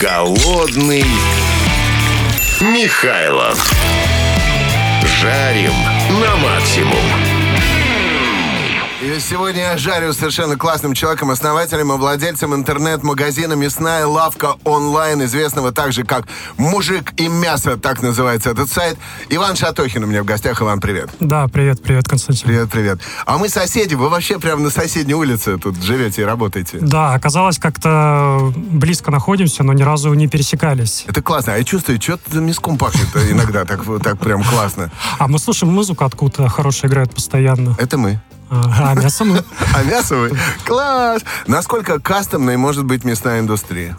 Голодный Михайлов. Жарим на максимум. И сегодня я жарю совершенно классным человеком, основателем и владельцем интернет-магазина «Мясная лавка онлайн», известного также как «Мужик и мясо», так называется этот сайт. Иван Шатохин у меня в гостях. Иван, привет. Да, привет, привет, Константин. Привет, привет. А мы соседи, вы вообще прямо на соседней улице тут живете и работаете. Да, оказалось, как-то близко находимся, но ни разу не пересекались. Это классно. А я чувствую, что-то мяском пахнет иногда, так, так прям классно. А мы слушаем музыку откуда хорошая играет постоянно. Это мы. А, а мясо мы. А мясо вы? Класс! Насколько кастомной может быть мясная индустрия?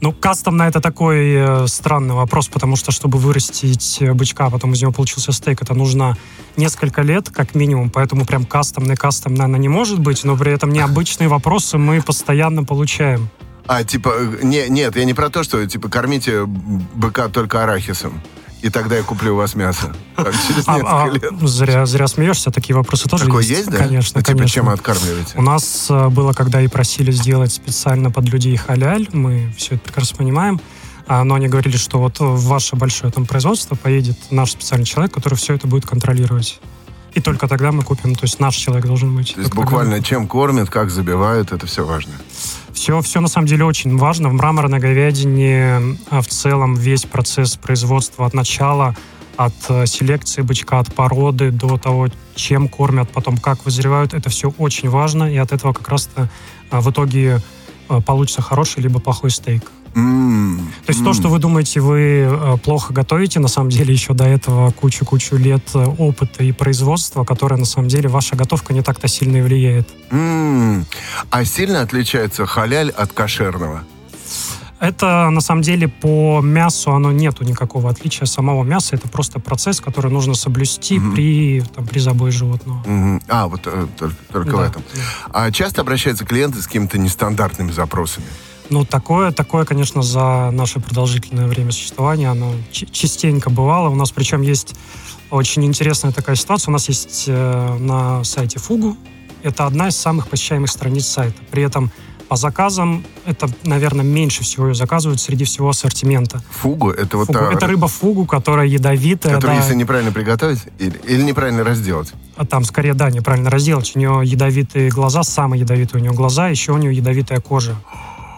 Ну, кастомно это такой э, странный вопрос, потому что, чтобы вырастить э, бычка, а потом из него получился стейк, это нужно несколько лет, как минимум, поэтому прям кастомный, кастомный она не может быть, но при этом необычные вопросы мы постоянно получаем. А, типа, э, не, нет, я не про то, что, типа, кормите быка только арахисом и тогда я куплю у вас мясо. Так, через а, несколько а, лет. Зря, зря смеешься, такие вопросы тоже Такое есть. есть, да? Конечно, ну, типа, конечно. чем откармливаете? У нас э, было, когда и просили сделать специально под людей халяль, мы все это прекрасно понимаем, а, но они говорили, что вот в ваше большое там производство поедет наш специальный человек, который все это будет контролировать. И только тогда мы купим, то есть наш человек должен быть. То есть буквально тогда. чем кормят, как забивают, это все важно. Все, все на самом деле очень важно. В мраморной говядине а, в целом весь процесс производства от начала, от э, селекции бычка, от породы до того, чем кормят, потом как вызревают, это все очень важно, и от этого как раз-то а, в итоге а, получится хороший либо плохой стейк. То есть то, что вы думаете, вы э, плохо готовите, на самом деле еще до этого кучу-кучу лет э, опыта и производства, которое на самом деле ваша готовка не так-то сильно и влияет. А сильно отличается халяль от кошерного? Это на самом деле по мясу оно нету никакого отличия самого мяса. Это просто процесс, который нужно соблюсти Мгм. при, там, при забое животного. Мгм. А, вот э, только, только в Да, этом. да. А часто обращаются клиенты с какими-то нестандартными запросами? Ну, такое, такое, конечно, за наше продолжительное время существования, оно частенько бывало. У нас причем есть очень интересная такая ситуация. У нас есть э, на сайте Фугу. Это одна из самых посещаемых страниц сайта. При этом по заказам это, наверное, меньше всего ее заказывают среди всего ассортимента. Фугу? Это вот Фугу. та, Это рыба фугу, которая ядовитая. которую, да. если неправильно приготовить или, или неправильно разделать? А там скорее, да, неправильно разделать. У нее ядовитые глаза, самые ядовитые у нее глаза, еще у нее ядовитая кожа.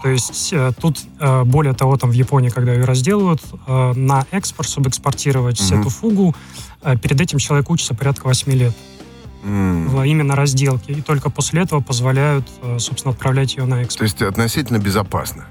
То есть э, тут, э, более того, там в Японии, когда ее разделывают, э, на экспорт, чтобы экспортировать Мгм. эту фугу, перед этим человек учится порядка 8 лет в именно разделке. И только после этого позволяют, собственно, отправлять ее на То экспорт. есть относительно безопасно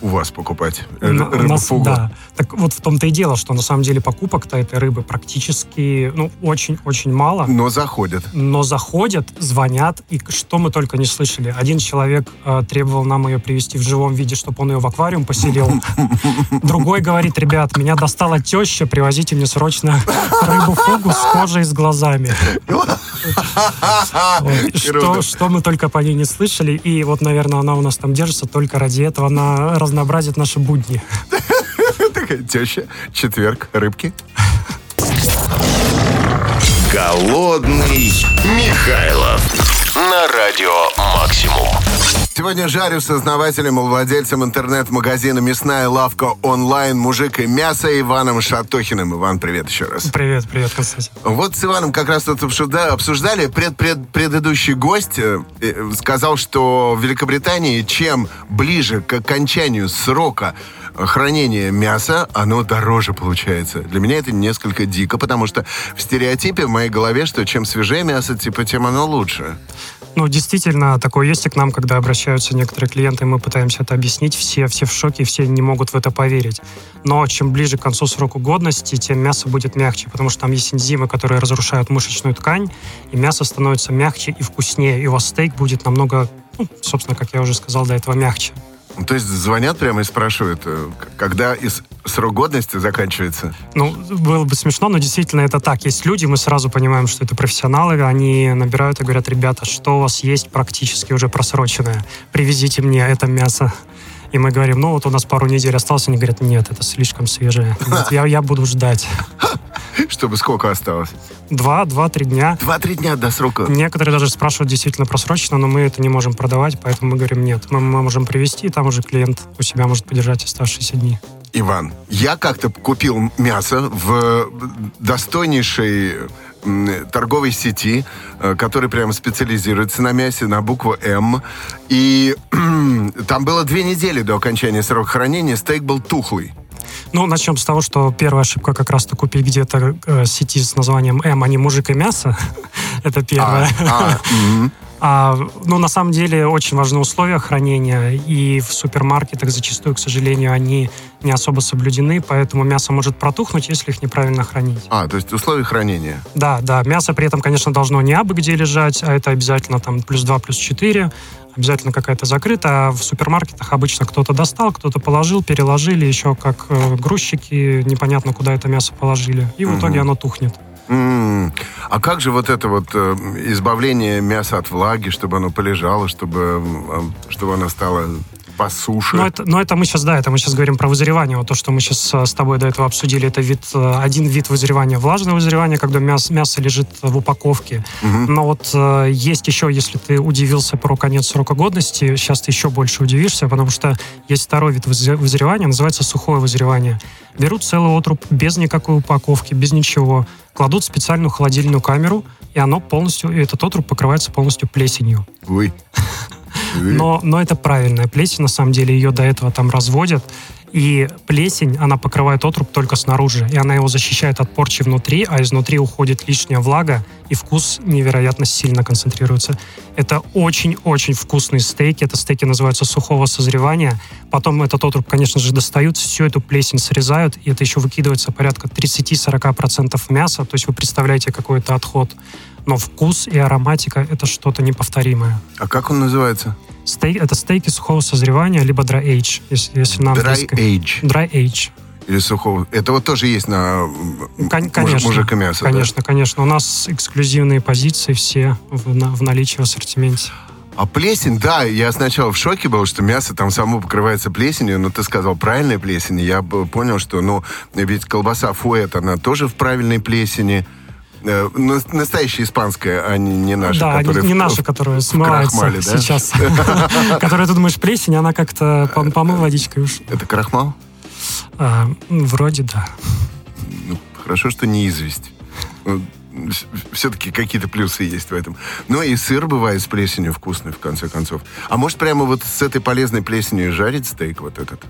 у- вас покупать На- рыбу нас-? Да. Так вот в том-то и дело, что на самом деле покупок-то этой рыбы практически, ну, очень-очень мало. Но заходят. но заходят, звонят, и что мы только не слышали. Один человек э, требовал нам ее привезти в живом виде, чтобы он ее в аквариум поселил. Другой говорит, ребят, меня достала теща, привозите мне срочно рыбу-фугу с кожей и с глазами. Что, мы только по ней не слышали. И вот, наверное, она у нас там держится только ради этого. Она разнообразит наши будни. Такая теща, четверг, рыбки. Голодный Михайлов. На радио Максимум. Сегодня жарю с основателем и владельцем интернет-магазина «Мясная лавка онлайн. Мужик и мясо» Иваном Шатохиным. Иван, привет еще раз. Привет, привет, Константин. Вот с Иваном как раз тут обсужда- обсуждали. Пред, пред- предыдущий гость э, сказал, что в Великобритании чем ближе к окончанию срока хранения мяса, оно дороже получается. Для меня это несколько дико, потому что в стереотипе в моей голове, что чем свежее мясо, типа, тем оно лучше. Ну, действительно, такое есть и к нам, когда обращаются некоторые клиенты, мы пытаемся это объяснить. Все, все в шоке, все не могут в это поверить. Но чем ближе к концу срока годности, тем мясо будет мягче, потому что там есть энзимы, которые разрушают мышечную ткань, и мясо становится мягче и вкуснее, и у вас стейк будет намного, ну, собственно, как я уже сказал до этого, мягче. Ну, То есть звонят прямо и спрашивают, э, когда из- срок годности заканчивается. Ну, было бы смешно, но действительно это так. Есть люди, мы сразу понимаем, что это профессионалы, они набирают и говорят, ребята, что у вас есть практически уже просроченное? Привезите мне это мясо. И мы говорим, ну вот у нас пару недель осталось. Они говорят, нет, это слишком свежее. Я, я буду ждать. Чтобы сколько осталось? Два, два-три дня. Два-три дня до срока. Некоторые даже спрашивают действительно просрочно, но мы это не можем продавать, поэтому мы говорим, нет, мы, мы можем привезти, и там уже клиент у себя может подержать оставшиеся дни. Иван, я как-то купил мясо в достойнейшей торговой сети, э, который прямо специализируется на мясе, на букву М. И там было две недели до окончания срока хранения, стейк был тухлый. Ну, начнем с того, что первая ошибка как раз-то купить где-то э, сети с названием М, а не мужик и мясо. Это первое. А, мгм. А, ну, на самом деле, очень важны условия хранения, и в супермаркетах зачастую, к сожалению, они не особо соблюдены, поэтому мясо может протухнуть, если их неправильно хранить. А, то есть условия хранения. Да, да, мясо при этом, конечно, должно не абы где лежать, а это обязательно там плюс 2, плюс 4, обязательно какая-то закрытая, а в супермаркетах обычно кто-то достал, кто-то положил, переложили, еще как э, грузчики, непонятно, куда это мясо положили, и в Мгм. итоге оно тухнет. А как же вот это вот э, избавление мяса от влаги, чтобы оно полежало, чтобы, э, чтобы оно стало по суше? Но это, но это мы сейчас, да, это мы сейчас говорим про вызревание. Вот то, что мы сейчас с тобой до этого обсудили, это вид, э, один вид вызревания, влажное вызревание, когда мясо, мясо лежит в упаковке. Мгм. Но вот э, есть еще, если ты удивился про конец срока годности, сейчас ты еще больше удивишься, потому что есть второй вид вызре- вызревания, называется сухое вызревание. Берут целый отруб без никакой упаковки, без ничего, кладут в специальную холодильную камеру, и оно полностью, и этот отруб покрывается полностью плесенью. Ой. Но, но это правильная плесень, на самом деле, ее до этого там разводят. И плесень, она покрывает отруб только снаружи, и она его защищает от порчи внутри, а изнутри уходит лишняя влага, и вкус невероятно сильно концентрируется. Это очень-очень вкусные стейки, это стейки называются сухого созревания. Потом этот отруб, конечно же, достают, всю эту плесень срезают, и это еще выкидывается порядка 30-40% мяса, то есть вы представляете какой-то отход. Но вкус и ароматика — это что-то неповторимое. А как он называется? Стейк, это стейки сухого созревания, либо dry age, если, если на Dry английском. age. Dry age. Или сухого. Это вот тоже есть на Кон- конечно. мужика мясо, да? Конечно, конечно. У нас эксклюзивные позиции все в, на- в наличии в ассортименте. А плесень, да, я сначала в шоке был, что мясо там само покрывается плесенью, но ты сказал правильная плесень, и я понял, что, ну, ведь колбаса фуэт, она тоже в правильной плесени. Э, на- Настоящая испанская, а не, не наша, да, которая не, в- наша, которая смывается крахмале, да? сейчас. Которая, ты думаешь, плесень, она как-то пом- помыл водичкой уж. Это крахмал? А, м, Вроде да. Ну, хорошо, что не известь. Все-таки какие-то плюсы есть в этом. Ну и сыр бывает с плесенью вкусный, в конце концов. А может, прямо вот с этой полезной плесенью жарить стейк вот этот?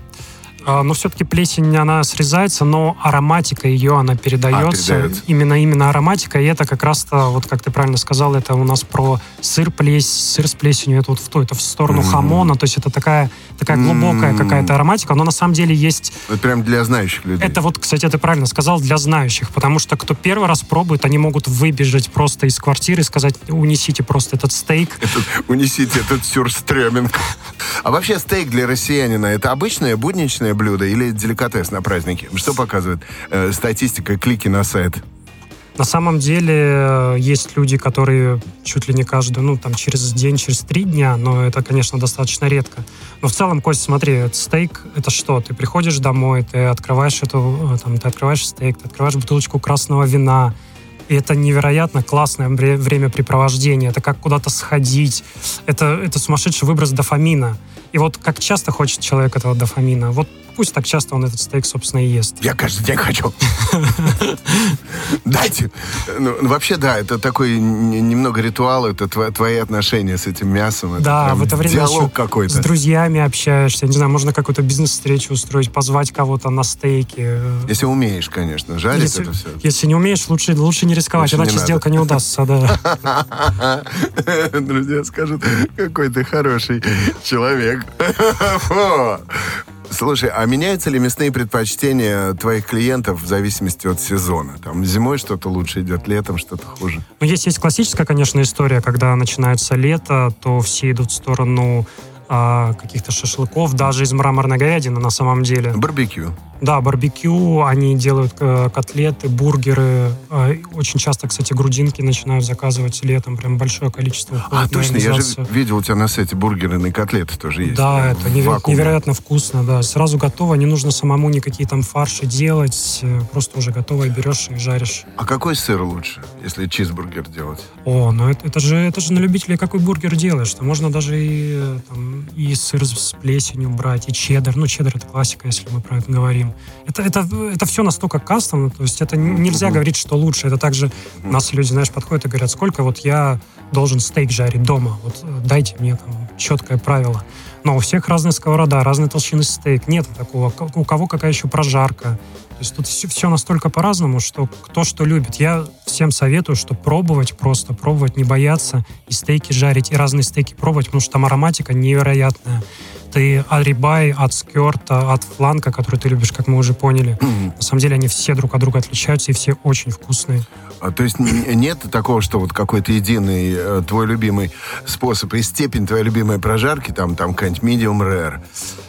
А, Но все-таки плесень, она срезается, но ароматика ее, она передается. А, передается. Именно, именно ароматика, и это как раз-то, вот как ты правильно сказал, это у нас про сыр, плесь, сыр с плесенью, это вот в ту, это в сторону Мгм. хамона, то есть это такая, такая глубокая какая-то ароматика, но на самом деле есть... Это прям для знающих людей. Это вот, кстати, ты правильно сказал, для знающих, потому что кто первый раз пробует, они могут выбежать просто из квартиры и сказать, унесите просто этот стейк, Этот- унесите этот сюрстреминг. А вообще стейк для россиянина это обычное будничное блюдо или деликатес на празднике? Что показывает э, статистика клики на сайт? На самом деле э, есть люди, которые чуть ли не каждый, ну, там, через день, через три дня, но это, конечно, достаточно редко. Но в целом, Кость, смотри, стейк — это что? Ты приходишь домой, ты открываешь эту, э, там, ты открываешь стейк, ты открываешь бутылочку красного вина, и это невероятно классное вре- времяпрепровождение. Это как куда-то сходить. Это, это сумасшедший выброс дофамина. И вот как часто хочет человек этого дофамина, вот пусть так часто он этот стейк, собственно, и ест. Я каждый день хочу. Дайте. Ну, ну, вообще, да, это такой немного ритуал, это тво- твои отношения с этим мясом. Да, в это время диалог какой-то. с друзьями общаешься, не знаю, можно какую-то бизнес-встречу устроить, позвать кого-то на стейки. Если умеешь, конечно, жарить это все. если не умеешь, лучше, лучше не рисковать, иначе сделка не удастся, да. Друзья скажут, какой ты хороший человек. Слушай, а меняются ли мясные предпочтения твоих клиентов в зависимости от сезона? Там зимой что-то лучше идет, летом что-то хуже. Ну, есть, есть классическая, конечно, история, когда начинается лето, то все идут в сторону а, каких-то шашлыков, даже из мраморной говядины на самом деле. Барбекю. Да, барбекю, они делают э, котлеты, бургеры. Э, очень часто, кстати, грудинки начинают заказывать летом. Прям большое количество. А, точно, я же видел у тебя на сайте бургерные котлеты тоже есть. Да, это неверо- невероятно вкусно, да. Сразу готово, не нужно самому никакие там фарши делать. Э, просто уже готовое берешь и жаришь. А какой сыр лучше, если чизбургер делать? О, ну это, это же это же на любителей какой бургер делаешь. Что можно даже и, там, и сыр с плесенью брать, и чеддер. Ну, чеддер это классика, если мы про это говорим. Это, это, это все настолько кастомно, то есть это нельзя mm-hmm. говорить, что лучше. Это также нас люди, знаешь, подходят и говорят, сколько вот я должен стейк жарить дома. Вот э, дайте мне там четкое правило. Но у всех разная сковорода, разные толщины стейк. Нет такого. У кого какая еще прожарка. То есть тут все, все настолько по-разному, что кто что любит. Я всем советую, что пробовать просто, пробовать, не бояться, и стейки жарить, и разные стейки пробовать, потому что там ароматика невероятная ты от рибай, от скерта, от фланка, который ты любишь, как мы уже поняли. На самом деле они все друг от друга отличаются и все очень вкусные. А, то есть нет такого, что вот какой-то единый э, твой любимый способ и степень твоей любимой прожарки, там, там какая-нибудь medium rare,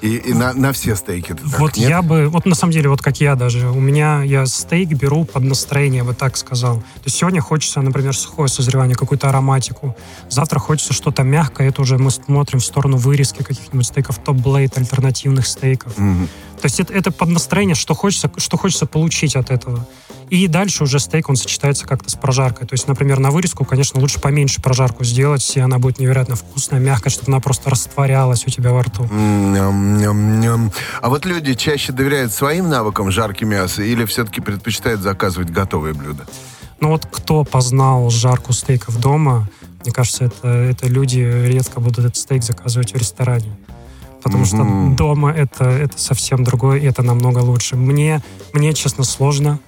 и, и на, на все стейки так, Вот нет? я бы, вот на самом деле, вот как я даже, у меня, я стейк беру под настроение, я бы так сказал. То есть сегодня хочется, например, сухое созревание, какую-то ароматику. Завтра хочется что-то мягкое, это уже мы смотрим в сторону вырезки каких-нибудь стейков, топ-блейд, альтернативных стейков. Mm-hmm. То есть это, это под настроение, что хочется, что хочется получить от этого. И дальше уже стейк, он сочетается как-то с прожаркой. То есть, например, на вырезку, конечно, лучше поменьше прожарку сделать, и она будет невероятно вкусная, мягкая, чтобы она просто растворялась у тебя во рту. А вот люди чаще доверяют своим навыкам жарки мяса или все-таки предпочитают заказывать готовые блюда? Ну вот кто познал жарку стейков дома, мне кажется, это, это люди редко будут этот стейк заказывать в ресторане потому mm-hmm. что дома это, это совсем другое, и это намного лучше. Мне, мне честно, сложно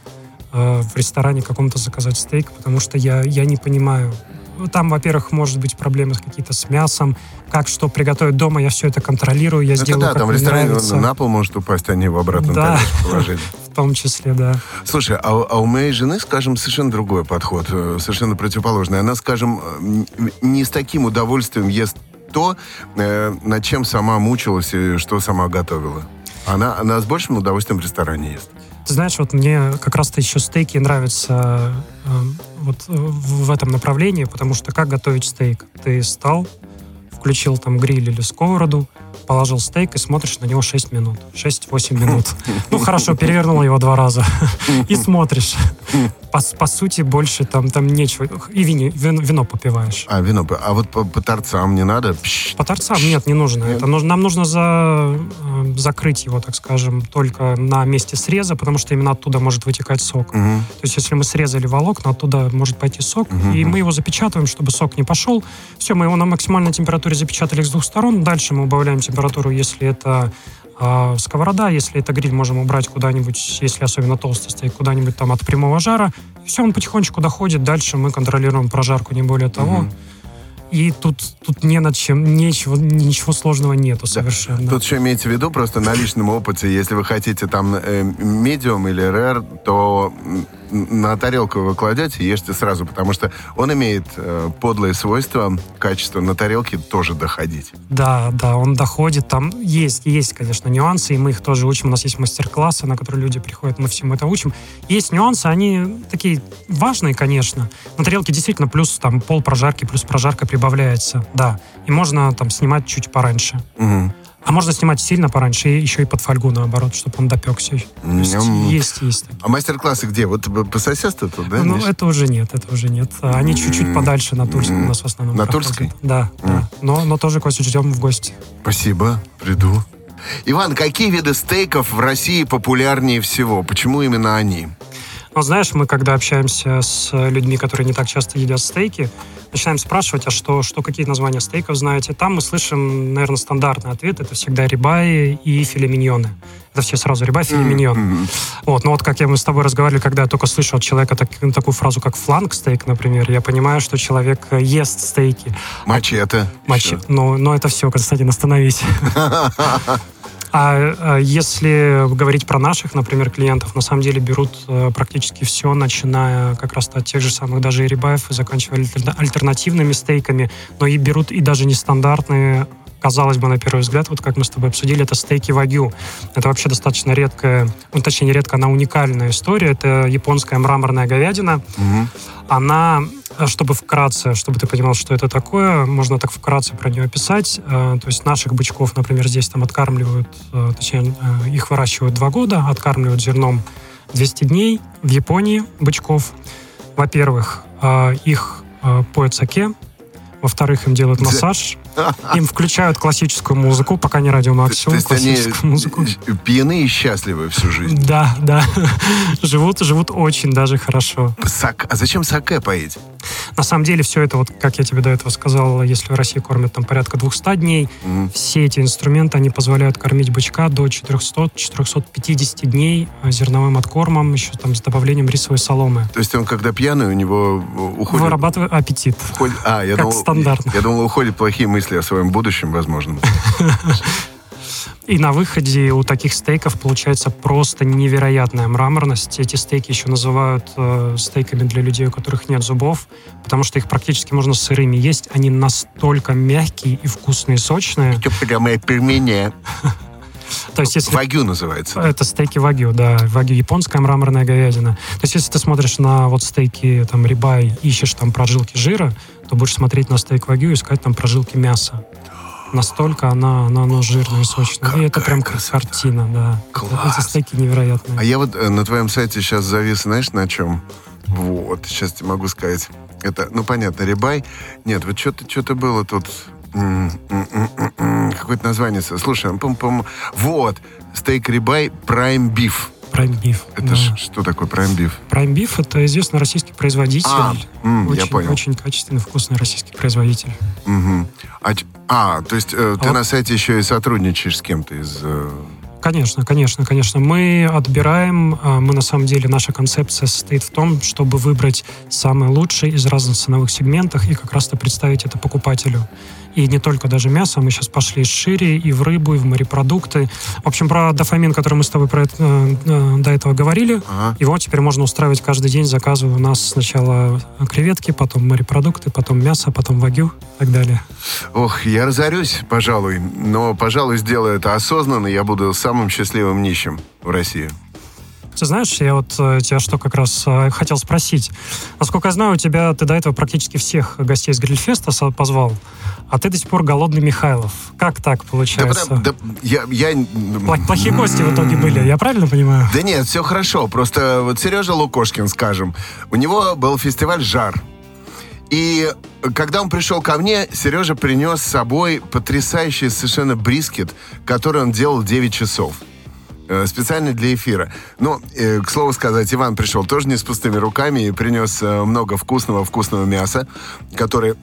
э, в ресторане каком-то заказать стейк, потому что я, я не понимаю. Ну, там, во-первых, может быть проблемы какие-то с мясом, как что приготовить дома, я все это контролирую, я это сделаю, да, как там в ресторане нравится. на пол может упасть, а не в обратном да. положении. в том числе, да. Слушай, а, а у моей жены, скажем, совершенно другой подход, э, совершенно противоположный. Она, скажем, не с таким удовольствием ест то, э, над чем сама мучилась и что сама готовила. Она, она с большим удовольствием в ресторане ест. Ты знаешь, вот мне как раз-то еще стейки нравятся э, вот в, в этом направлении, потому что как готовить стейк? Ты стал, включил там гриль или сковороду, положил стейк и смотришь на него 6 минут. 6-8 минут. Ну, хорошо, перевернул его два раза. И смотришь. По, по сути, больше там, там нечего. И вино, вино, вино попиваешь. А, вино. А вот по, по торцам не надо? По торцам нет, не нужно. Это нужно нам нужно за, э, закрыть его, так скажем, только на месте среза, потому что именно оттуда может вытекать сок. Угу. То есть, если мы срезали волокна, оттуда может пойти сок, угу. и мы его запечатываем, чтобы сок не пошел. Все, мы его на максимальной температуре запечатали с двух сторон. Дальше мы убавляем температуру, если это а сковорода, если это гриль, можем убрать куда-нибудь, если особенно толстый стоит, куда-нибудь там от прямого жара. И все, он потихонечку доходит. Дальше мы контролируем прожарку, не более того. Угу. И тут, тут не над чем, ничего, ничего сложного нету совершенно. Да. Тут еще имейте в виду, просто на личном опыте, если вы хотите там э, медиум или рэр, то на тарелку вы кладете, ешьте сразу, потому что он имеет э, подлые свойства, качество на тарелке тоже доходить. Да, да, он доходит. Там есть, есть, конечно, нюансы, и мы их тоже учим. У нас есть мастер-классы, на которые люди приходят, мы всем это учим. Есть нюансы, они такие важные, конечно. На тарелке действительно плюс там пол прожарки, плюс прожарка прибавляется, да. И можно там снимать чуть пораньше. Угу. А можно снимать сильно пораньше, и еще и под фольгу, наоборот, чтобы он допекся. Есть, есть, есть. А мастер-классы где? Вот по соседству тут, да? Ну, это уже нет, это уже нет. Они чуть-чуть подальше на Тульской у нас в основном. На Тульской? Да, да. Но, но тоже, Костя, ждем в гости. Спасибо, приду. Иван, какие виды стейков в России популярнее всего? Почему именно они? Ну, знаешь, мы когда общаемся с людьми, которые не так часто едят стейки, начинаем спрашивать, а что, что какие названия стейков знаете? Там мы слышим, наверное, стандартный ответ. Это всегда рибаи и филе миньоны. Это все сразу рибай, филе миньон. Mm-hmm. Вот, но вот как я мы с тобой разговаривали, когда я только слышу от человека так, такую фразу, как фланг стейк, например, я понимаю, что человек ест стейки. Мачете. Мачете. Ну, но это все, Константин, остановись. А, а если говорить про наших, например, клиентов, на самом деле берут э, практически все, начиная как раз от тех же самых даже и рибаев, и заканчивая альтернативными стейками, но и берут и даже нестандартные казалось бы, на первый взгляд, вот как мы с тобой обсудили, это стейки вагю. Это вообще достаточно редкая, ну, точнее, не редкая, она уникальная история. Это японская мраморная говядина. Мгм. Она, э, чтобы вкратце, чтобы ты понимал, что это такое, можно так вкратце про нее описать. Э, То есть наших бычков, например, здесь там откармливают, э, точнее, их выращивают два года, откармливают зерном 200 дней. В Японии бычков, во-первых, их поют саке, во-вторых, им делают массаж, им включают классическую музыку, пока не радио максимум, есть они классическую музыку. пьяны и счастливы всю жизнь. Да, да. живут, живут очень даже хорошо. Сак- А зачем саке поить? На самом деле все это, вот как я тебе до этого сказал, если в России кормят там порядка 200 дней, Мгм. все эти инструменты, они позволяют кормить бычка до 400-450 дней э, зерновым откормом, еще там с добавлением рисовой соломы. То есть он, когда пьяный, у него э, уходит... Вырабатывает аппетит. уходит- А, я Как думал, стандартно. Я думал, уходят плохие мысли о своем будущем, возможно. И на выходе у таких стейков получается просто невероятная мраморность. Эти стейки еще называют э, стейками для людей, у которых нет зубов, потому что их практически можно сырыми есть. Они настолько мягкие и вкусные, сочные. Это прямо пельмени. То есть если Вагю называется. Это стейки вагю, да. Вагю японская мраморная говядина. То есть, если ты смотришь на вот стейки там рибай, ищешь там прожилки жира, то будешь смотреть на стейк вагю и искать там прожилки мяса. Настолько она, она, она жирная и сочная. и это Какая прям красота. картина, да. Класс. Эти стейки невероятные. А я вот э, на твоем сайте сейчас завис, знаешь, на чем? Вот, сейчас тебе могу сказать. Это, ну, понятно, рибай. Нет, вот что-то что было тут. Какое-то название. Слушай, пом Вот, стейк рибай Prime Beef. Prime Beef. Это да. ж- что такое Prime Beef? Prime Beef это известный российский производитель. А, м, я очень, понял. очень качественный, вкусный российский производитель. Мгм. А, а, то есть э, ты вот- на сайте еще и сотрудничаешь с кем-то из... э, Конечно, конечно, конечно. Мы отбираем, а, мы на самом деле, наша концепция состоит в том, чтобы выбрать самое лучшее из разных ценовых сегментов и как раз-то представить это покупателю. И не только даже мясо, мы сейчас пошли шире и в рыбу, и в морепродукты. В общем, про дофамин, который мы с тобой про это, э, э, до этого говорили, Ага. его теперь можно устраивать каждый день, заказывая у нас сначала креветки, потом морепродукты, потом мясо, потом вагю и так далее. Ох, я разорюсь, пожалуй, но, пожалуй, сделаю это осознанно, я буду самым счастливым нищим в России. Ты знаешь, я вот э, тебя что как раз э, хотел спросить. Насколько я знаю, у тебя ты до этого практически всех гостей с Грильфеста позвал, а ты до сих пор голодный Михайлов. Как так Да, получается? потому- да, я, я... Пла- Плохие гости в итоге были, я правильно понимаю? Да нет, все хорошо. Просто вот Сережа Лукошкин, скажем, у него был фестиваль «Жар». И когда он пришел ко мне, Сережа принес с собой потрясающий совершенно брискет, который он делал 9 часов. Э, Специально для эфира. Но, э, к слову сказать, Иван пришел тоже не с пустыми руками и принес э, много вкусного-вкусного мяса, которое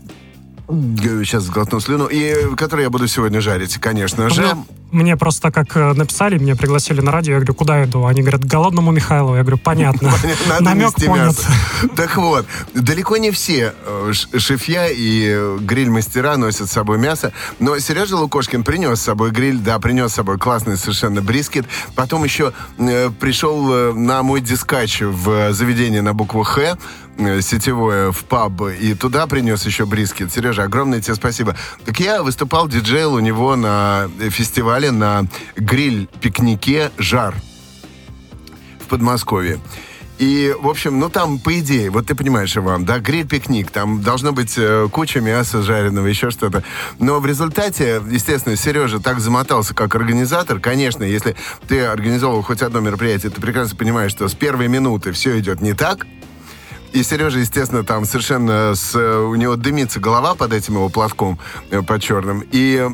сейчас сглотну слюну, и э, который я буду сегодня жарить, конечно же. Ну, Мне просто как э, написали, меня пригласили на радио, я говорю, куда иду? Они говорят, голодному Михайлову. Я говорю, понятно. Намек понят. Так вот, далеко не все э, шефья и гриль-мастера носят с собой мясо, но Сережа Лукошкин принес с собой гриль, да, принес с собой классный совершенно брискет. Потом еще пришел на мой дискач в заведение на букву «Х», сетевое, в паб, и туда принес еще брискет. Сережа, огромное тебе спасибо. Так я выступал диджейл у него на э, фестивале на гриль-пикнике «Жар» в Подмосковье. И, в общем, ну там, по идее, вот ты понимаешь, Иван, да, гриль-пикник, там должно быть э, куча мяса жареного, еще что-то. Но в результате, естественно, Сережа так замотался как организатор. Конечно, если ты организовал хоть одно мероприятие, ты прекрасно понимаешь, что с первой минуты все идет не так. И Сережа, естественно, там совершенно с, у него дымится голова под этим его платком э, под черным. И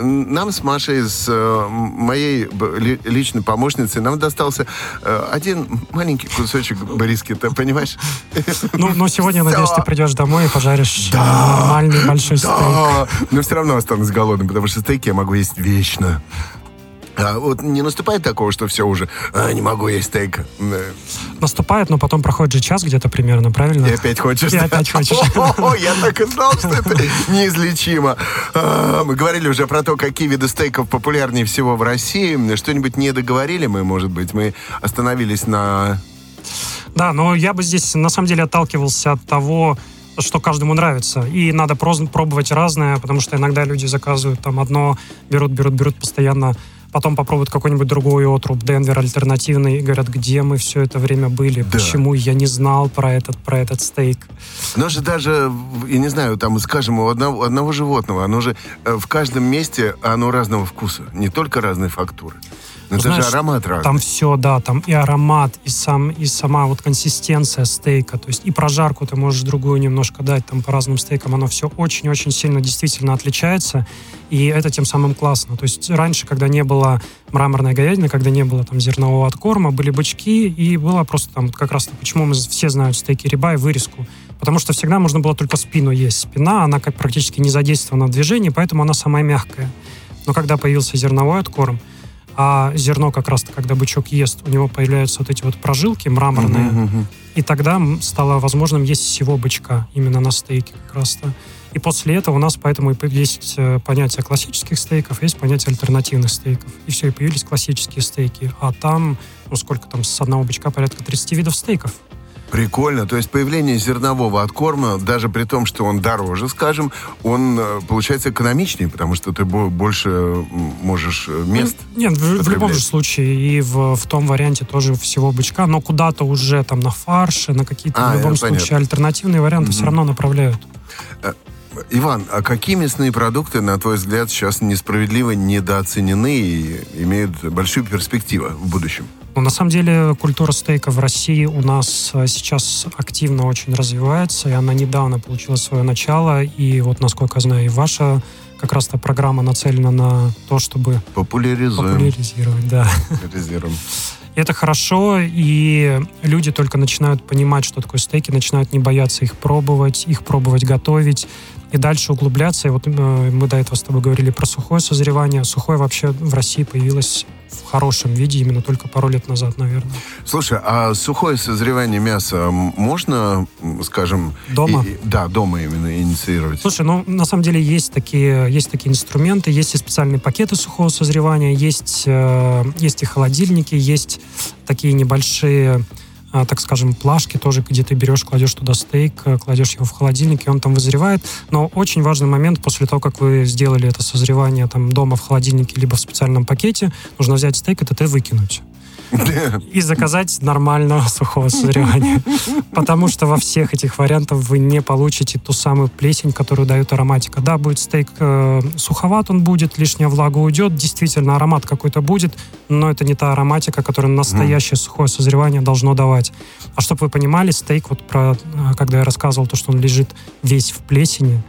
нам с Машей, с э, моей личной помощницей, нам достался э, один маленький кусочек брискета, понимаешь? Ну, ну, сегодня, надеюсь, ты придешь домой и пожаришь э, нормальный большой стейк. Да, но все равно останусь голодным, потому что стейки я могу есть вечно. А вот не наступает такого, что все уже, «А, не могу есть стейк. Наступает, но потом проходит же час где-то примерно, правильно? И опять хочешь. И опять хочешь. О, я так и знал, что это неизлечимо. А, Мы говорили уже про то, какие виды стейков популярнее всего в России. Что-нибудь не договорили мы, может быть. Мы остановились на... Да, но я бы здесь на самом деле отталкивался от того, что каждому нравится. И надо пробовать разное, потому что иногда люди заказывают там одно, берут, берут, берут постоянно потом попробуют какой-нибудь другой отруб, Денвер альтернативный, и говорят, где мы все это время были, да. почему я не знал про этот, про этот стейк. Но же даже, я не знаю, там, скажем, у одного, одного животного, оно же э, в каждом месте, оно разного вкуса, не только разной фактуры. Но это Знаешь, же аромат разный. Там все, да, там и аромат, и, сам, и сама вот консистенция стейка, то есть и прожарку ты можешь другую немножко дать, там по разным стейкам оно все очень-очень сильно действительно отличается, и это тем самым классно. То есть раньше, когда не было мраморной говядины, когда не было там зернового откорма, были бычки, и было просто там как раз почему мы все знают стейки риба и вырезку. Потому что всегда можно было только спину есть. Спина, она как практически не задействована в движении, поэтому она самая мягкая. Но когда появился зерновой откорм, а зерно как раз когда бычок ест, у него появляются вот эти вот прожилки мраморные, uh-huh, uh-huh. и тогда стало возможным есть всего бычка именно на стейке как раз-то. И после этого у нас поэтому есть э, понятие классических стейков, есть понятие альтернативных стейков. И все, и появились классические стейки. А там, ну сколько там, с одного бычка порядка 30 видов стейков. Прикольно. То есть появление зернового откорма, даже при том, что он дороже, скажем, он э, получается экономичнее, потому что ты больше можешь э, мест. Нет, в, в любом же случае и в, в том варианте тоже всего бычка, но куда-то уже там на фарше, на какие-то а, в любом случае понятно. альтернативные варианты mm-hmm. все равно направляют. Иван, а какие мясные продукты, на твой взгляд, сейчас несправедливо недооценены и имеют большую перспективу в будущем? Ну, на самом деле культура стейка в России у нас э, сейчас активно очень развивается, и она недавно получила свое начало. И вот, насколько я знаю, и ваша как раз-то программа нацелена на то, чтобы Популяризуем. популяризировать. Да. Популяризируем. Это хорошо, и люди только начинают понимать, что такое стейки, начинают не бояться их пробовать, их пробовать готовить и дальше углубляться. И вот э, мы до этого с тобой говорили про сухое созревание. Сухое вообще в России появилось в хорошем виде именно только пару лет назад, наверное. Слушай, а сухое созревание мяса можно, скажем... Дома? И, да, дома именно инициировать. Слушай, ну, на самом деле есть такие, есть такие инструменты, есть и специальные пакеты сухого созревания, есть, э, есть и холодильники, есть такие небольшие так скажем, плашки тоже, где ты берешь, кладешь туда стейк, э, кладешь его в холодильник, и он там вызревает. Но очень важный момент, после того, как вы сделали это созревание там дома в холодильнике, либо в специальном пакете, нужно взять стейк, это ты выкинуть и заказать нормального сухого созревания. Потому что во всех этих вариантах вы не получите ту самую плесень, которую дает ароматика. Да, будет стейк э, суховат, он будет, лишняя влага уйдет, действительно аромат какой-то будет, но это не та ароматика, которую настоящее сухое созревание должно давать. А чтобы вы понимали, стейк, вот про, э, когда я рассказывал то, что он лежит весь в плесени,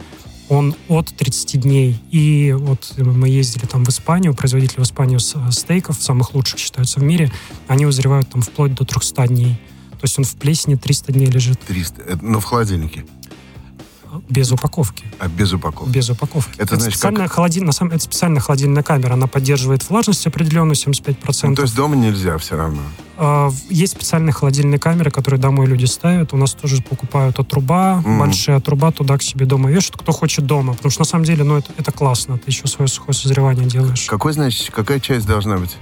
он от 30 дней. И вот мы ездили там в Испанию, производители в Испанию стейков, самых лучших считаются в мире, они вызревают там вплоть до 300 дней. То есть он в плесени 300 дней лежит. 300, но в холодильнике? Без упаковки. А без упаковки? Без упаковки. Это, это, значит, специальная, как... холодиль... на самом... это специальная холодильная камера. Она поддерживает влажность определенную, 75%. Ну, то есть дома нельзя все равно? А, есть специальные холодильные камеры, которые домой люди ставят. У нас тоже покупают от труба, mm-hmm. большая труба туда к себе дома вешают, кто хочет дома. Потому что на самом деле, ну, это, это классно. Ты еще свое сухое созревание делаешь. Какой, значит, какая часть должна быть?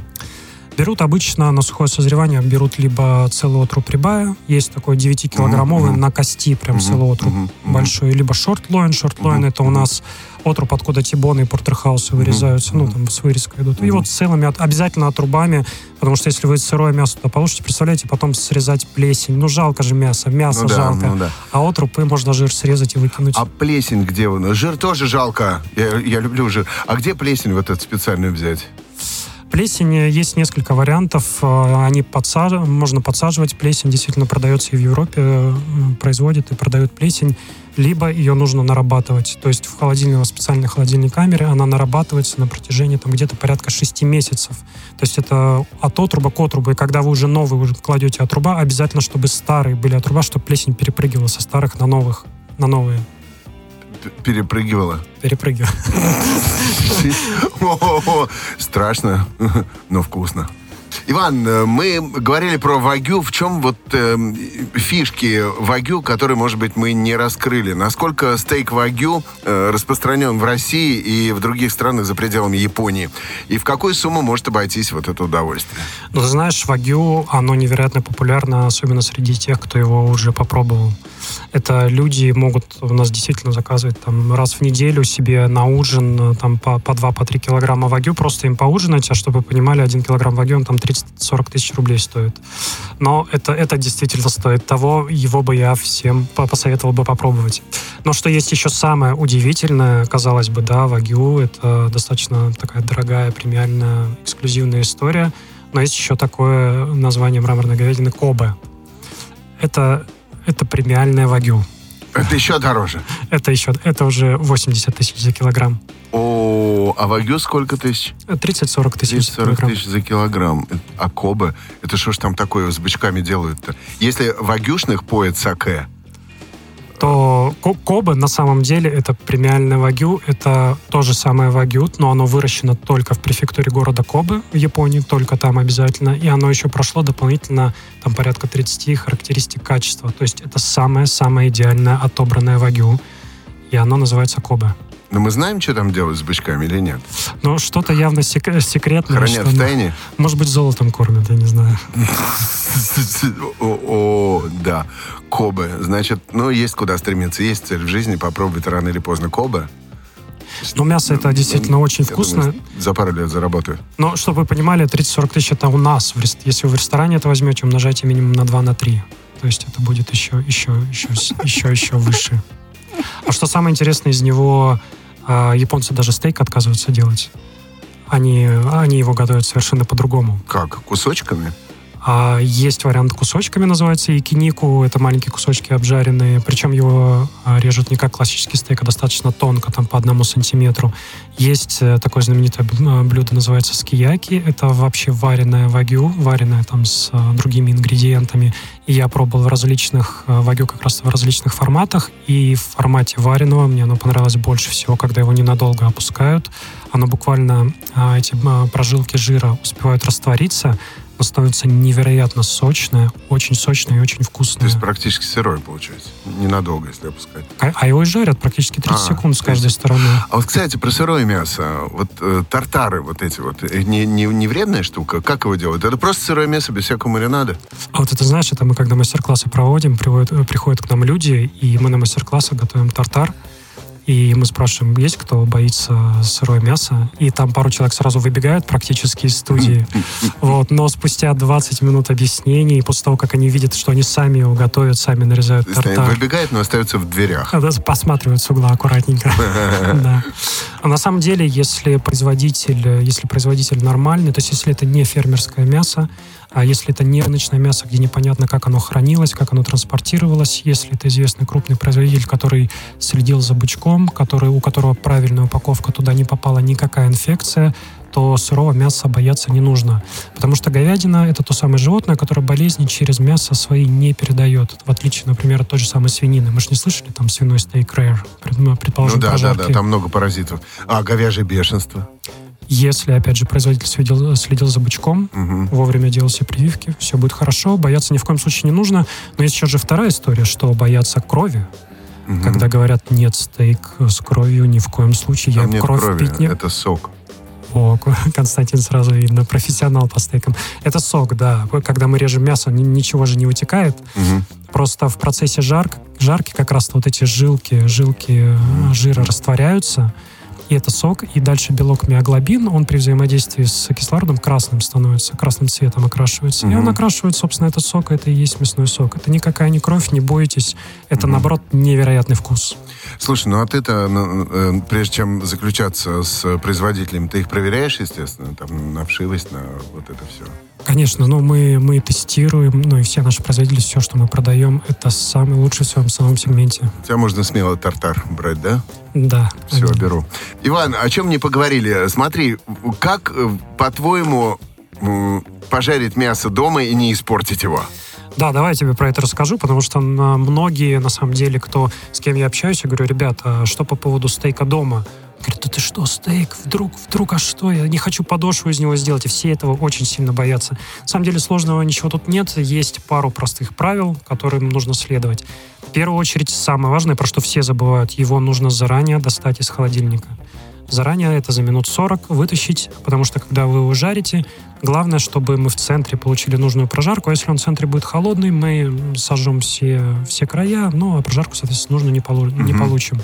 Берут обычно на сухое созревание, берут либо целый отруб рибая, есть такой 9-килограммовый mm-hmm. на кости, прям mm-hmm. целый отруб mm-hmm. большой, либо шорт-лоин. Шорт-лоин mm-hmm. это у нас отруб, откуда тибоны и портерхаусы вырезаются, mm-hmm. ну, там с вырезкой идут. Mm-hmm. И вот целыми, обязательно отрубами, потому что если вы сырое мясо туда положите, представляете, потом срезать плесень. Ну, жалко же мясо, мясо ну, да, жалко. Ну, да. А отрубы можно жир срезать и выкинуть. А плесень где? Жир тоже жалко. Я, я люблю жир. А где плесень вот эту специальную взять? Плесень есть несколько вариантов. Э, они подсаж... можно подсаживать плесень, действительно продается и в Европе, э, производят и продают плесень. Либо ее нужно нарабатывать. То есть в холодильной, в специальной холодильной камере она нарабатывается на протяжении там где-то порядка 6 месяцев. То есть это от отруба к отрубу. И когда вы уже новый уже кладете отруба, обязательно, чтобы старые были отруба, чтобы плесень перепрыгивала со старых на новых, на новые перепрыгивала? Перепрыгивала. Страшно, но вкусно. Иван, э, мы говорили про вагю. В чем вот э, фишки вагю, которые, может быть, мы не раскрыли? Насколько стейк вагю э, распространен в России и в других странах за пределами Японии? И в какую сумму может обойтись вот это удовольствие? Ну, ты знаешь, вагю, оно невероятно популярно, особенно среди тех, кто его уже попробовал. Это люди могут у нас действительно заказывать там раз в неделю себе на ужин там по, по 2-3 по килограмма вагю, просто им поужинать, а чтобы вы понимали, один килограмм вагю, он там 30-40 тысяч рублей стоит. Но это, это действительно стоит того, его бы я всем посоветовал бы попробовать. Но что есть еще самое удивительное, казалось бы, да, вагю, это достаточно такая дорогая, премиальная, эксклюзивная история, но есть еще такое название мраморной говядины Кобе. Это, это премиальная вагю. Это еще дороже. Это еще, это уже 80 тысяч за килограмм. О, а вагю сколько тысяч? 30-40 тысяч 30-40 тысяч за килограмм. А Кобе, это что ж там такое с бычками делают-то? Если вагюшных поет саке, то Коба на самом деле это премиальное вагю, это то же самое вагю, но оно выращено только в префектуре города Кобы в Японии, только там обязательно, и оно еще прошло дополнительно там порядка 30 характеристик качества, то есть это самое-самое идеальное отобранное вагю, и оно называется Коба. Но мы знаем, что там делают с бычками или нет? Ну, что-то явно сек секретное. Хранят в тайне? Может быть, золотом кормят, я не знаю. О, да. Кобе. Значит, ну, есть куда стремиться. Есть цель в жизни. Попробовать рано или поздно Кобе. Ну, мясо это действительно очень вкусно. За пару лет заработаю. Но, чтобы вы понимали, 30-40 тысяч это у нас. Если вы в ресторане это возьмете, умножайте минимум на 2, на 3. То есть это будет еще, еще, еще, еще, еще выше. А что самое интересное из него, а японцы даже стейк отказываются делать. Они, они его готовят совершенно по-другому. Как? Кусочками? А есть вариант кусочками, называется якинику. Это маленькие кусочки обжаренные. Причем его а, режут не как классический стейк, а достаточно тонко, там по одному сантиметру. Есть э, такое знаменитое а, блюдо, называется скияки. Это вообще вареное вагю, вареное там с а, другими ингредиентами. И я пробовал в различных вагю как раз в различных форматах. И в формате вареного мне оно понравилось больше всего, когда его ненадолго опускают. Оно буквально, эти прожилки жира успевают раствориться, становится невероятно сочное, очень сочное и очень вкусное. То есть практически сырое получается? Ненадолго, если опускать. А, а его жарят практически 30 а, секунд с каждой есть... стороны. А вот, кстати, про сырое мясо. Вот э, тартары вот эти вот, э, не, не, не вредная штука? Как его делают? Это просто сырое мясо без всякого маринада? А вот это, знаешь, это мы когда мастер-классы проводим, приводят, э, приходят к нам люди, и мы на мастер-классах готовим тартар, и мы спрашиваем, есть кто боится сырое мясо? И там пару человек сразу выбегают практически из студии. Вот. Но спустя 20 минут объяснений, после того, как они видят, что они сами его готовят, сами нарезают тартар. Выбегают, но остаются в дверях. Посматривают с угла аккуратненько. Да. А на самом деле, если производитель, если производитель нормальный, то есть если это не фермерское мясо, а если это не рыночное мясо, где непонятно, как оно хранилось, как оно транспортировалось, если это известный крупный производитель, который следил за бычком, который, у которого правильная упаковка, туда не попала никакая инфекция, то сырого мяса бояться не нужно. Потому что говядина — это то самое животное, которое болезни через мясо свои не передает. В отличие, например, от той же самой свинины. Мы же не слышали там свиной стейк rare, предположим, Ну да, да, да, там много паразитов. А говяжье бешенство? Если, опять же, производитель следил, следил за бычком, угу. вовремя делал все прививки, все будет хорошо. Бояться ни в коем случае не нужно. Но есть еще же вторая история, что бояться крови. Угу. Когда говорят, нет, стейк с кровью ни в коем случае, Там я нет кровь крови, пить не... это сок. О, Константин сразу видно, профессионал по стейкам. Это сок, да. Когда мы режем мясо, ничего же не утекает. Угу. Просто в процессе жарк, жарки как раз вот эти жилки, жилки угу. жира растворяются, и это сок, и дальше белок миоглобин, он при взаимодействии с кислородом красным становится, красным цветом окрашивается. Mm-hmm. И он окрашивает, собственно, этот сок, это и есть мясной сок. Это никакая не кровь, не бойтесь. Это, mm-hmm. наоборот, невероятный вкус. Слушай, ну а ты-то, ну, э, прежде чем заключаться с производителем, ты их проверяешь, естественно, там, на вшивость, на вот это все? Конечно, но мы, мы тестируем, ну и все наши производители, все, что мы продаем, это самый лучший в своем самом сегменте. У тебя можно смело тартар брать, да? Да. Все, один. беру. Иван, о чем не поговорили? Смотри, как, э, по-твоему, пожарить мясо дома и не испортить его? Да, давай я тебе про это расскажу, потому что многие, на самом деле, кто с кем я общаюсь, я говорю, ребята, что по поводу стейка дома? Говорит, да ты что, стейк? Вдруг, вдруг, а что? Я не хочу подошву из него сделать. И все этого очень сильно боятся. На самом деле сложного ничего тут нет. Есть пару простых правил, которым нужно следовать. В первую очередь, самое важное, про что все забывают, его нужно заранее достать из холодильника заранее это за минут 40 вытащить, потому что когда вы его жарите, главное, чтобы мы в центре получили нужную прожарку. А если он в центре будет холодный, мы сожжем все, все края, ну, а прожарку, соответственно, нужно не, полу- не получим.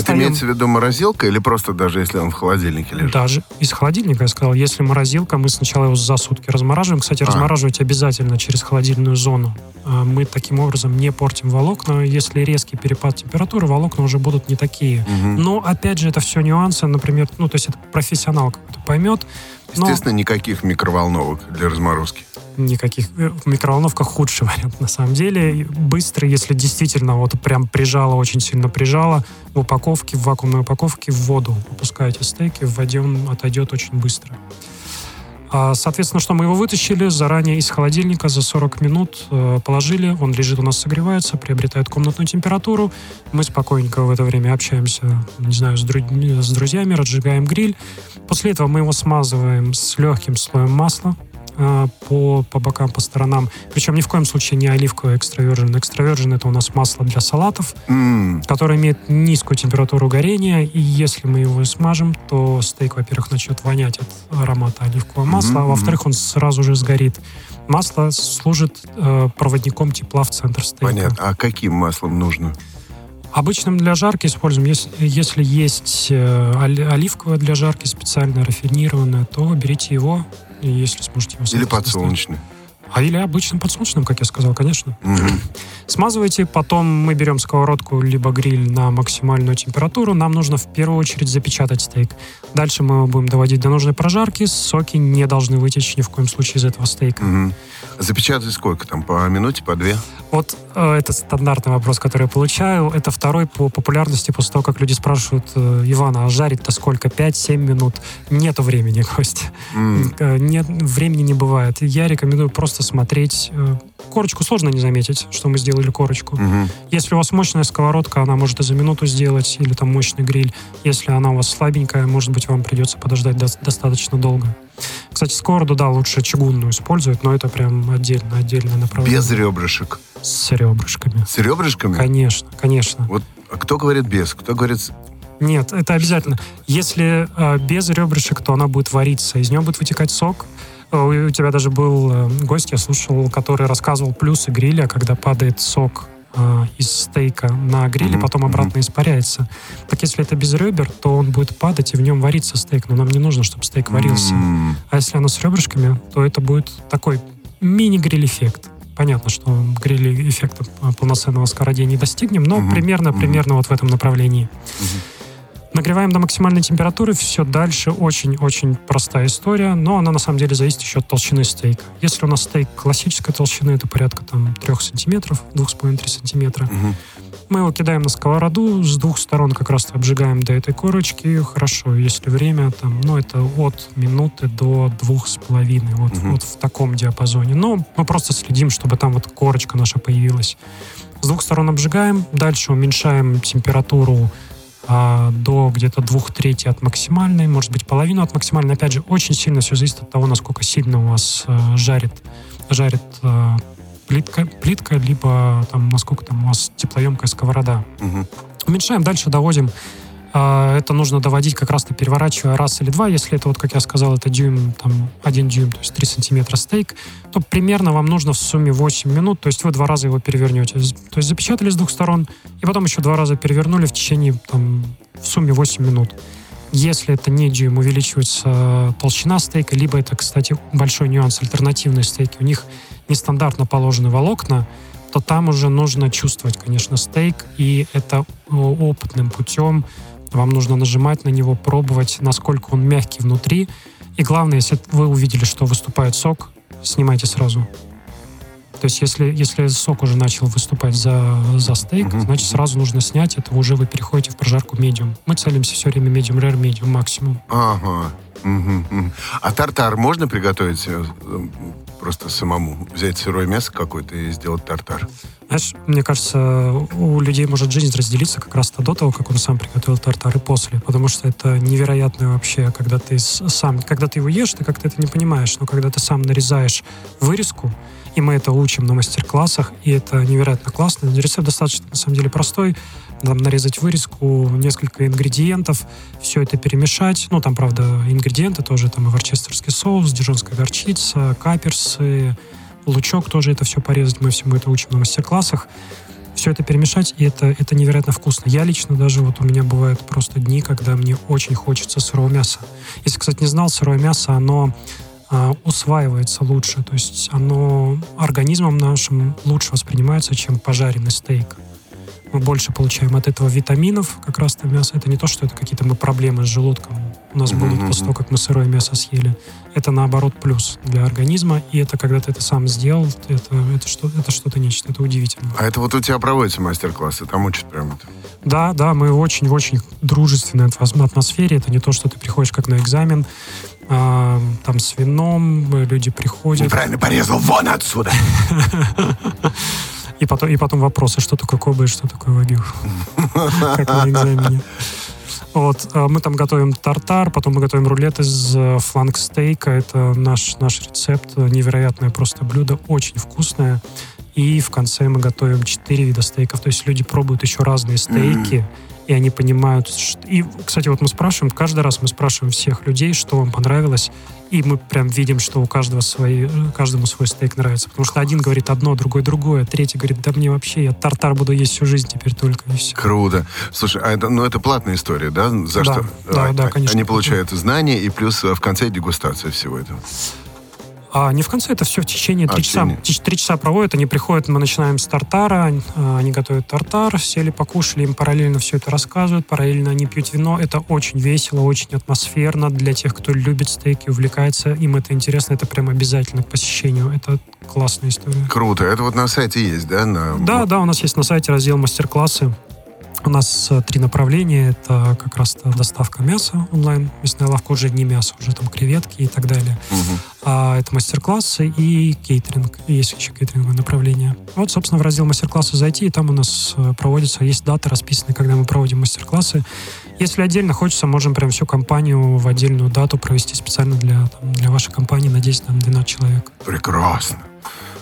Это имеется в виду морозилка или просто даже если он в холодильнике лежит? Даже из холодильника, я сказал. Если морозилка, мы сначала его за сутки размораживаем. Кстати, а. размораживать обязательно через холодильную зону. А, мы таким образом не портим волокна. Если резкий перепад температуры, волокна уже будут не такие. Угу. Но, опять же, это все нюансы. Например, ну, то есть это профессионал какой-то поймет. Естественно, но... никаких микроволновок для разморозки никаких. Э, в микроволновках худший вариант, на самом деле. Быстро, если действительно вот прям прижало, очень сильно прижало, в упаковке, в вакуумной упаковке в воду опускаете стейки, в воде он отойдет очень быстро. А, соответственно, что мы его вытащили заранее из холодильника за 40 минут, э, положили, он лежит у нас, согревается, приобретает комнатную температуру. Мы спокойненько в это время общаемся, не знаю, с, дру- с друзьями, разжигаем гриль. После этого мы его смазываем с легким слоем масла, по, по бокам, по сторонам. Причем ни в коем случае не оливковый экстравержен. Экстравержен это у нас масло для салатов, mm. которое имеет низкую температуру горения. И если мы его смажем, то стейк, во-первых, начнет вонять от аромата оливкового масла, mm-hmm. а во-вторых, он сразу же сгорит. Масло служит э, проводником тепла в центр стейка. Понятно. А каким маслом нужно? Обычным для жарки используем. Если, если есть э, оливковое для жарки, специально рафинированное, то берите его если сможете его Или подсолнечный. А или обычным подсолнечным, как я сказал, конечно. Угу. Смазывайте, потом мы берем сковородку либо гриль на максимальную температуру. Нам нужно в первую очередь запечатать стейк. Дальше мы его будем доводить до нужной прожарки. Соки не должны вытечь ни в коем случае из этого стейка. Угу. Запечатать сколько там? По минуте, по две? Вот э, это стандартный вопрос, который я получаю. Это второй по популярности после того, как люди спрашивают э, Ивана, а жарить-то сколько? 5-7 минут? Нету времени, Кость. Mm. Нет, времени не бывает. Я рекомендую просто смотреть. Э, корочку сложно не заметить, что мы сделали корочку. Угу. Если у вас мощная сковородка, она может и за минуту сделать, или там мощный гриль. Если она у вас слабенькая, может быть, вам придется подождать до- достаточно долго. Кстати, сковороду, да, лучше чугунную использовать, но это прям отдельно, отдельное направление. Без ребрышек? С ребрышками. С ребрышками? Конечно, конечно. Вот а кто говорит без, кто говорит нет, это обязательно. Если э, без ребрышек, то она будет вариться. Из нее будет вытекать сок, у тебя даже был э, гость, я слушал, который рассказывал плюсы гриля, когда падает сок э, из стейка на гриле, mm-hmm. потом обратно mm-hmm. испаряется. Так если это без ребер, то он будет падать, и в нем варится стейк. Но нам не нужно, чтобы стейк варился. Mm-hmm. А если оно с ребрышками, то это будет такой мини-гриль-эффект. Понятно, что гриль эффекта полноценного скородия не достигнем, но mm-hmm. примерно, mm-hmm. примерно вот в этом направлении. Mm-hmm. Нагреваем до максимальной температуры, все дальше очень-очень простая история, но она на самом деле зависит еще от толщины стейка. Если у нас стейк классической толщины, это порядка там 3 сантиметров, 2,5-3 сантиметра, угу. мы его кидаем на сковороду, с двух сторон как раз обжигаем до этой корочки, хорошо, если время там, ну это от минуты до двух с половиной, вот, угу. вот в таком диапазоне. Но мы просто следим, чтобы там вот корочка наша появилась. С двух сторон обжигаем, дальше уменьшаем температуру а, до где-то двух трети от максимальной, может быть, половину от максимальной. Опять же, очень сильно все зависит от того, насколько сильно у вас э, жарит, жарит э, плитка, плитка, либо там, насколько там у вас теплоемкая сковорода. Угу. Уменьшаем, дальше доводим а, это нужно доводить как раз-то переворачивая раз или два. Если это, вот как я сказал, это дюйм, там, один дюйм, то есть 3 сантиметра стейк, то примерно вам нужно в сумме 8 минут, то есть вы два раза его перевернете. То есть запечатали с двух сторон, и потом еще два раза перевернули в течение, там, в сумме 8 минут. Если это не дюйм, увеличивается толщина стейка, либо это, кстати, большой нюанс, альтернативные стейки. У них нестандартно положены волокна, то там уже нужно чувствовать, конечно, стейк, и это опытным путем вам нужно нажимать на него, пробовать, насколько он мягкий внутри. И главное, если вы увидели, что выступает сок, снимайте сразу. То есть, если, если сок уже начал выступать за, за стейк, uh-huh. значит, сразу нужно снять, это уже вы переходите в прожарку медиум. Мы целимся все время медиум rare, медиум максимум. Ага. Угу. А тартар можно приготовить э, просто самому? Взять сырое мясо какое-то и сделать тартар? Знаешь, мне кажется, у людей может жизнь разделиться как раз-то до того, как он сам приготовил тартар, и после. Потому что это невероятно вообще, когда ты сам, когда ты его ешь, ты как-то это не понимаешь, но когда ты сам нарезаешь вырезку, и мы это учим на мастер-классах, и это невероятно классно. Рецепт достаточно, на самом деле, простой. Там, нарезать вырезку, несколько ингредиентов, все это перемешать. Ну, там, правда, ингредиенты тоже, там и ворчестерский соус, дижонская горчица, каперсы, лучок тоже это все порезать. Мы всему это учим на мастер-классах все это перемешать, и это, это невероятно вкусно. Я лично даже, вот у меня бывают просто дни, когда мне очень хочется сырого мяса. Если, кстати, не знал, сырое мясо, оно а, усваивается лучше, то есть оно организмом нашим лучше воспринимается, чем пожаренный стейк мы больше получаем от этого витаминов, как раз то мясо. Это не то, что это какие-то мы проблемы с желудком у нас будут mm-hmm. после того, как мы сырое мясо съели. Это наоборот плюс для организма, и это когда ты это сам сделал, это, это, что, это что-то нечто, это удивительно. А это вот у тебя проводятся мастер-классы, там учат прям это? Да, да, мы очень-очень дружественной атмосфере. Это не то, что ты приходишь как на экзамен, а, там с вином, люди приходят. Неправильно порезал, вон отсюда! И потом, и потом вопросы, что такое Коба и что такое Вагю. Как на экзамене. Вот, а мы там готовим тартар, потом мы готовим рулет из э, фланг-стейка. Это наш, наш рецепт, невероятное просто блюдо, очень вкусное. И в конце мы готовим четыре вида стейков. То есть люди пробуют еще разные стейки. И они понимают. Что... И, кстати, вот мы спрашиваем, каждый раз мы спрашиваем всех людей, что вам понравилось, и мы прям видим, что у каждого свои, каждому свой стейк нравится. Потому что один говорит одно, другой другое, третий говорит, да мне вообще, я тартар буду есть всю жизнь теперь только, и все. Круто. Слушай, а это, ну, это платная история, да? За да, что? Да, а, да, конечно. Они получают знания, и плюс в конце дегустация всего этого. А не в конце, это все в течение три часа. Три часа проводят, они приходят, мы начинаем с тартара, а, они готовят тартар, сели, покушали, им параллельно все это рассказывают, параллельно они пьют вино. Это очень весело, очень атмосферно для тех, кто любит стейки, увлекается, им это интересно, это прям обязательно к посещению. Это классная история. Круто. Это вот на сайте есть, да? На... Да, да, у нас есть на сайте раздел мастер-классы. У нас э, три направления. Это как раз доставка мяса онлайн. Мясная лавка уже не мясо, уже там креветки и так далее. Угу. А это мастер-классы и кейтеринг. Есть еще кейтеринговое направление. Вот, собственно, в раздел мастер-классы зайти, и там у нас э, проводятся, есть даты расписаны, когда мы проводим мастер-классы. Если отдельно хочется, можем прям всю компанию в отдельную дату провести специально для, там, для вашей компании на 10-12 человек. Прекрасно.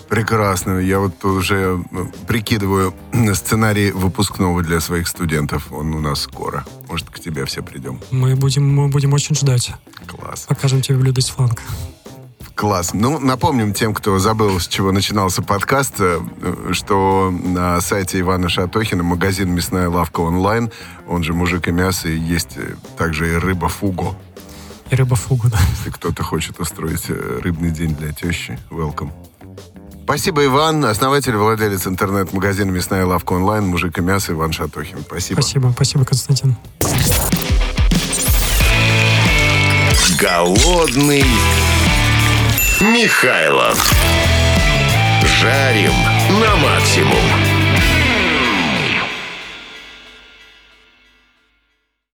Прекрасно. Я вот уже э, прикидываю сценарий выпускного для своих студентов. Он у нас скоро. Может, к тебе все придем. Мы будем, мы будем очень ждать. Класс. Покажем тебе блюдо из фланга. Класс. Ну, напомним тем, кто забыл, с чего начинался подкаст, э, что на сайте Ивана Шатохина магазин «Мясная лавка онлайн», он же «Мужик и мясо», и есть э, также и рыба фуго. И рыба фуго, да. Если кто-то хочет устроить рыбный день для тещи, welcome. Спасибо, Иван, основатель, владелец интернет-магазина «Мясная лавка онлайн», мужик и мясо Иван Шатохин. Спасибо. Спасибо, спасибо, Константин. Голодный Михайлов. Жарим на максимум.